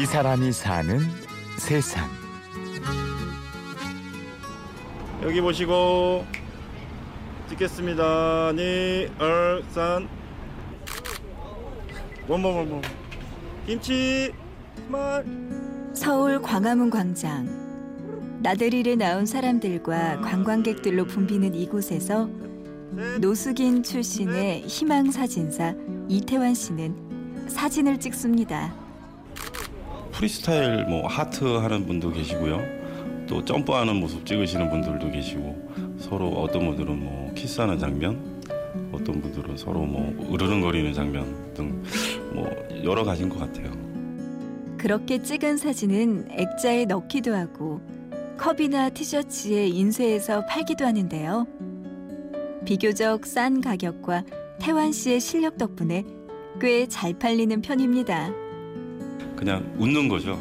이 사람이 사는 세상. 여기 보시고 찍겠습니다. 니, 얼, 산. 원모, 원모. 김치, 말. 서울 광화문 광장. 나들이를 나온 사람들과 관광객들로 붐비는 이곳에서 노숙인 출신의 희망 사진사 이태환 씨는 사진을 찍습니다. 프리스타일 뭐 하트 하는 분도 계시고요. 또 점프하는 모습 찍으시는 분들도 계시고 서로 어떤 분들은 뭐 키스하는 장면, 어떤 분들은 서로 뭐 으르렁거리는 장면 등 뭐 여러 가지인 것 같아요. 그렇게 찍은 사진은 액자에 넣기도 하고 컵이나 티셔츠에 인쇄해서 팔기도 하는데요. 비교적 싼 가격과 태환 씨의 실력 덕분에 꽤 잘 팔리는 편입니다. 그냥 웃는 거죠.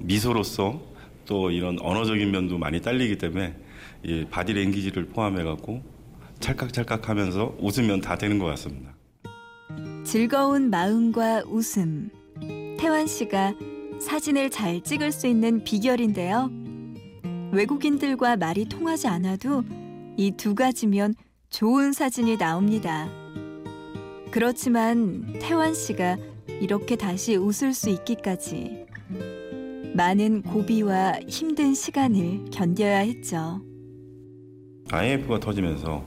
미소로서 또 이런 언어적인 면도 많이 딸리기 때문에 이 body language를 포함해 갖고 찰칵찰칵 하면서 웃으면 다 되는 것 같습니다. 즐거운 마음과 웃음. 태환 씨가 사진을 잘 찍을 수 있는 비결인데요. 외국인들과 말이 통하지 않아도 이 두 가지면 좋은 사진이 나옵니다. 그렇지만 태환 씨가 이렇게 다시 웃을 수 있기까지 많은 고비와 힘든 시간을 견뎌야 했죠. IMF가 터지면서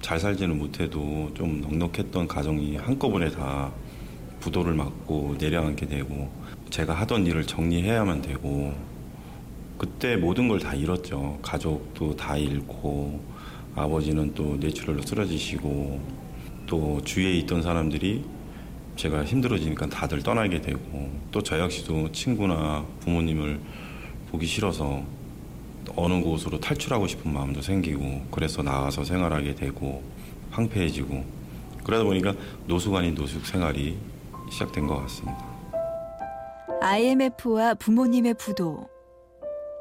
잘 살지는 못해도 좀 넉넉했던 가정이 한꺼번에 다 부도를 맞고 내려앉게 되고 제가 하던 일을 정리해야만 되고 그때 모든 걸 다 잃었죠. 가족도 다 잃고 아버지는 또 뇌출혈로 쓰러지시고 또 주위에 있던 사람들이 제가 힘들어지니까 다들 떠나게 되고 또 저 역시도 친구나 부모님을 보기 싫어서 어느 곳으로 탈출하고 싶은 마음도 생기고 그래서 나가서 생활하게 되고 황폐해지고 그러다 보니까 노숙 아닌 노숙 생활이 시작된 것 같습니다. IMF와 부모님의 부도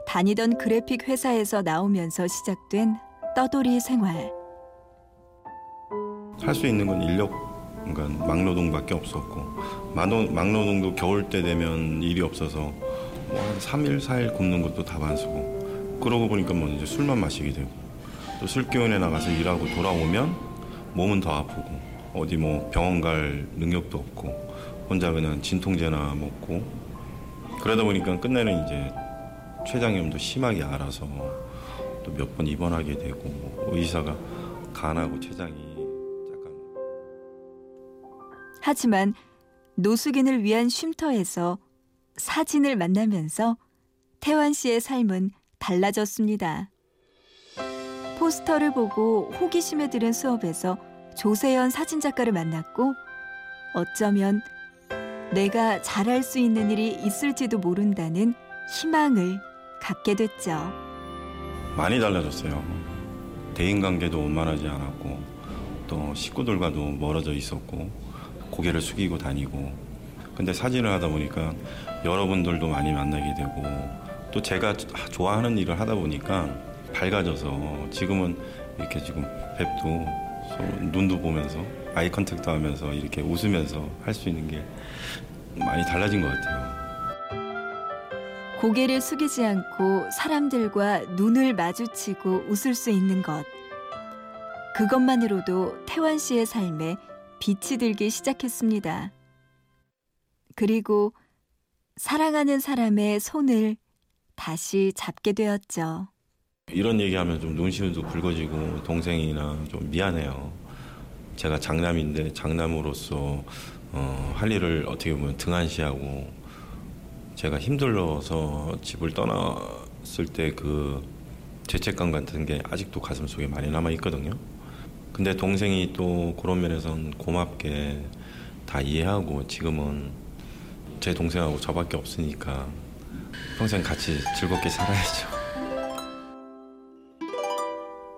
다니던 그래픽 회사에서 나오면서 시작된 떠돌이 생활. 할 수 있는 건 인력, 그러니까 막노동밖에 없었고 막노, 막노동도 겨울 때 되면 일이 없어서 뭐한 3일, 4일 굶는 것도 다 반수고 그러고 보니까 뭐 이제 술만 마시게 되고 또 술기운에 나가서 일하고 돌아오면 몸은 더 아프고 어디 뭐 병원 갈 능력도 없고 혼자 그냥 진통제나 먹고 그러다 보니까 끝내는 이제 췌장염도 심하게 알아서 또 몇 번 입원하게 되고 의사가 간하고 췌장이 하지만 노숙인을 위한 쉼터에서 사진을 만나면서 태환 씨의 삶은 달라졌습니다. 포스터를 보고 호기심에 들은 수업에서 조세현 사진작가를 만났고 어쩌면 내가 잘할 수 있는 일이 있을지도 모른다는 희망을 갖게 됐죠. 많이 달라졌어요. 대인관계도 원만하지 않았고 또 식구들과도 멀어져 있었고 고개를 숙이고 다니고 근데 사진을 하다 보니까 여러분들도 많이 만나게 되고 또 제가 좋아하는 일을 하다 보니까 밝아져서 지금은 이렇게 지금 뵙도 눈도 보면서 eye contact도 하면서 이렇게 웃으면서 할 수 있는 게 많이 달라진 것 같아요. 고개를 숙이지 않고 사람들과 눈을 마주치고 웃을 수 있는 것. 그것만으로도 태환 씨의 삶에 빛이 들기 시작했습니다. 그리고 사랑하는 사람의 손을 다시 잡게 되었죠. 이런 얘기하면 좀 눈시울도 붉어지고 동생이나 좀 미안해요. 제가 장남인데 장남으로서 어, 할 일을 어떻게 보면 등한시하고 제가 힘들어서 집을 떠났을 때 그 죄책감 같은 게 아직도 가슴 속에 많이 남아 있거든요. 근데 동생이 또 그런 면에선 고맙게 다 이해하고 지금은 제 동생하고 저밖에 없으니까 평생 같이 즐겁게 살아야죠.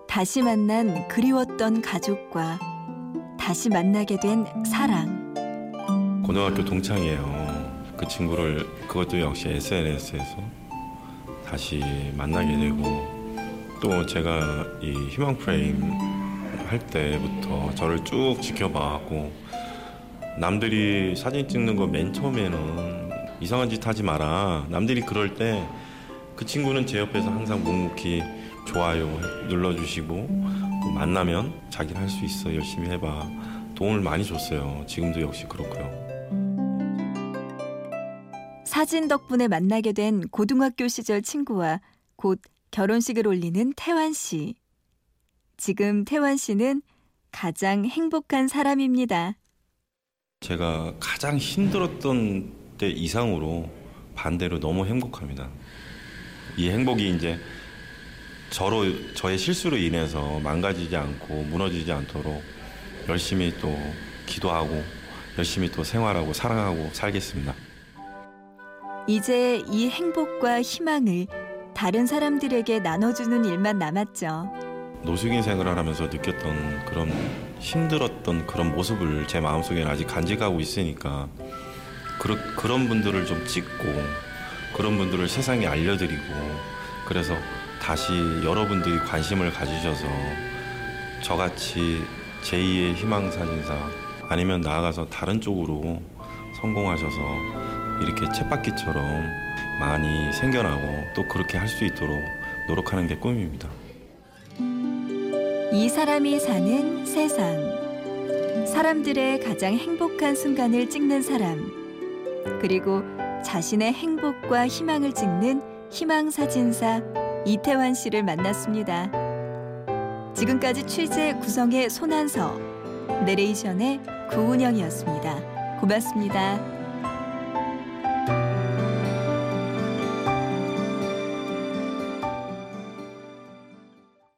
다시 만난 그리웠던 가족과 다시 만나게 된 사랑. 고등학교 동창이에요. 그 친구를 그것도 역시 SNS에서 다시 만나게 되고 또 제가 이 희망 프레임 할 때부터 저를 쭉 지켜봐왔고 남들이 사진 찍는 거 맨 처음에는 이상한 짓 하지 마라. 남들이 그럴 때 그 친구는 제 옆에서 항상 묵묵히 좋아요 눌러주시고 또 만나면 자기는 할 수 있어 열심히 해봐 도움을 많이 줬어요. 지금도 역시 그렇고요. 사진 덕분에 만나게 된 고등학교 시절 친구와 곧 결혼식을 올리는 태환 씨. 지금 태환 씨는 가장 행복한 사람입니다. 제가 가장 힘들었던 때 이상으로 반대로 너무 행복합니다. 이 행복이 이제 저로 저의 실수로 인해서 망가지지 않고 무너지지 않도록 열심히 또 기도하고 열심히 또 생활하고 사랑하고 살겠습니다. 이제 이 행복과 희망을 다른 사람들에게 나눠주는 일만 남았죠. 노숙인 생활을 하면서 느꼈던 그런 힘들었던 그런 모습을 제 마음속에는 아직 간직하고 있으니까 그러, 그런 분들을 좀 찍고 그런 분들을 세상에 알려드리고 그래서 다시 여러분들이 관심을 가지셔서 저같이 제2의 희망사진사 아니면 나아가서 다른 쪽으로 성공하셔서 이렇게 쳇바퀴처럼 많이 생겨나고 또 그렇게 할 수 있도록 노력하는 게 꿈입니다. 이 사람이 사는 세상. 사람들의 가장 행복한 순간을 찍는 사람. 그리고 자신의 행복과 희망을 찍는 희망사진사 이태환 씨를 만났습니다. 지금까지 취재 구성의 손한서, 내레이션의 구운영이었습니다. 고맙습니다.